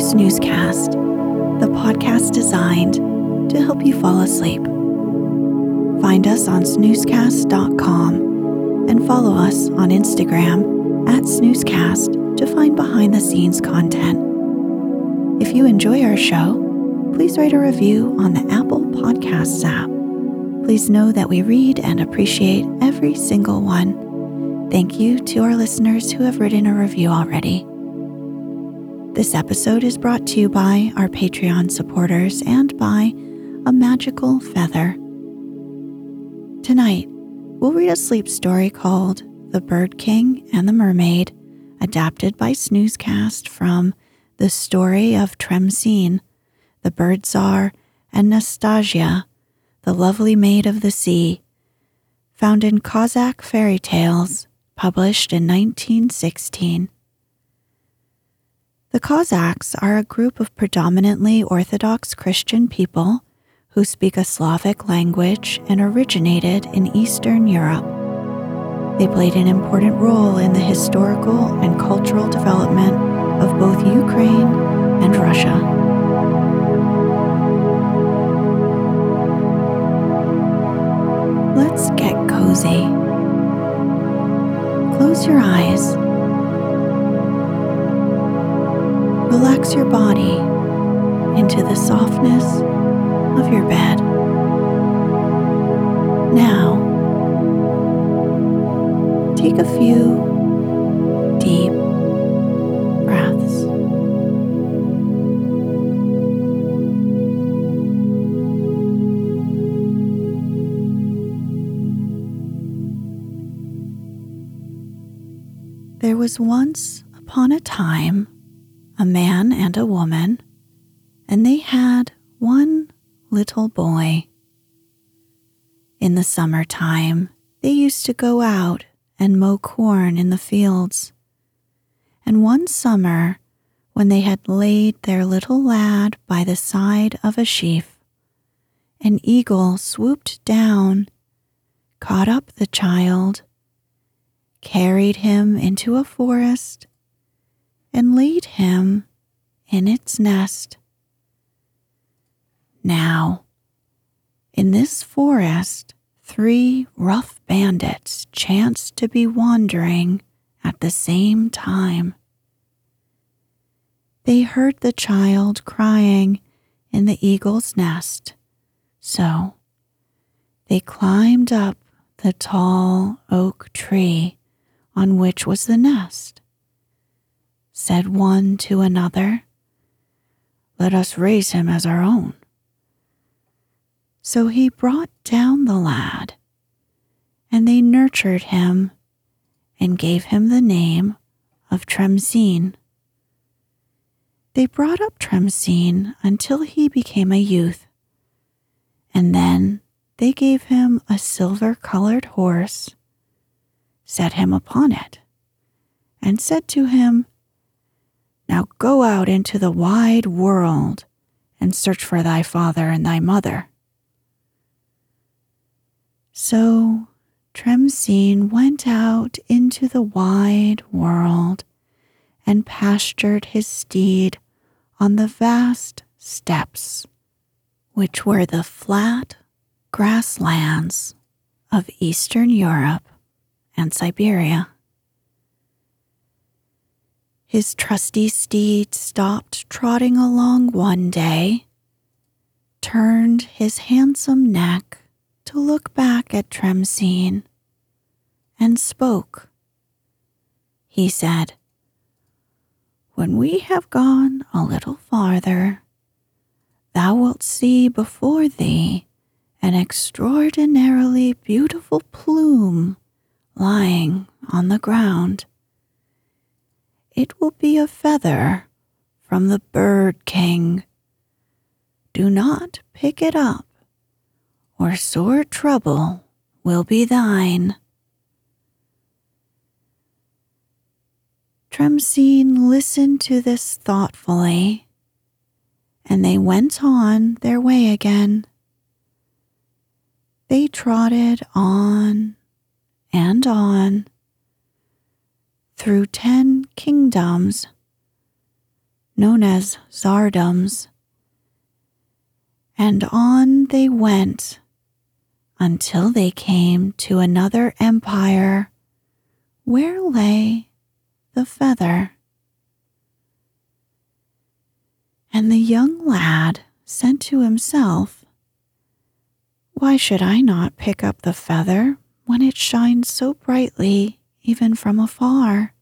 Snoozecast, the podcast designed to help you fall asleep. Find us on snoozecast.com and follow us on Instagram at snoozecast to find behind the scenes content. If you enjoy our show, please write a review on the Apple Podcasts app. Please know that we read and appreciate every single one. Thank you to our listeners who have written a review already. This episode is brought to you by our Patreon supporters and by A Magical Feather. Tonight, we'll read a sleep story called The Bird King and the Mermaid, adapted by Snoozecast from The Story of Tremsin, the Bird Czar, and Nastasia, the Lovely Maid of the Sea, found in Cossack Fairy Tales, published in 1916. The Cossacks are a group of predominantly Orthodox Christian people who speak a Slavic language and originated in Eastern Europe. They played an important role in the historical and cultural development of both Ukraine and Russia. Let's get cozy. Close your eyes. Relax your body into the softness of your bed. Now, take a few deep breaths. There was once upon a time a man and a woman, and they had one little boy. In the summertime, they used to go out and mow corn in the fields. And one summer, when they had laid their little lad by the side of a sheaf, an eagle swooped down, caught up the child, carried him into a forest, and laid him in its nest. Now, in this forest, three rough bandits chanced to be wandering at the same time. They heard the child crying in the eagle's nest, so they climbed up the tall oak tree on which was the nest. Said one to another, Let us raise him as our own. So he brought down the lad, and they nurtured him and gave him the name of Tremsin. They brought up Tremsin until he became a youth, And then they gave him a silver colored horse, set him upon it, and said to him, Now go out into the wide world and search for thy father and thy mother. So Tremsin went out into the wide world and pastured his steed on the vast steppes, which were the flat grasslands of Eastern Europe and Siberia. His trusty steed stopped trotting along one day, turned his handsome neck to look back at Tremsin, and spoke. He said, When we have gone a little farther, thou wilt see before thee an extraordinarily beautiful plume lying on the ground. It will be a feather from the bird king. Do not pick it up or sore trouble will be thine. Tremsin listened to this thoughtfully, and they went on their way again. They trotted on and on through ten kingdoms known as tsardoms, and on they went until they came to another empire where lay the feather. And the young lad said to himself, Why should I not pick up the feather when it shines so brightly, even from afar?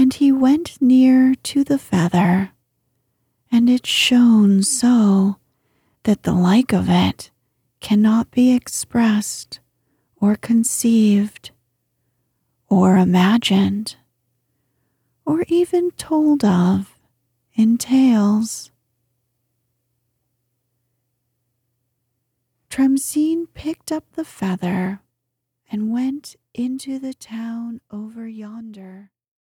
And he went near to the feather, and it shone so that the like of it cannot be expressed or conceived or imagined or even told of in tales. Tremsin picked up the feather and went into the town over yonder.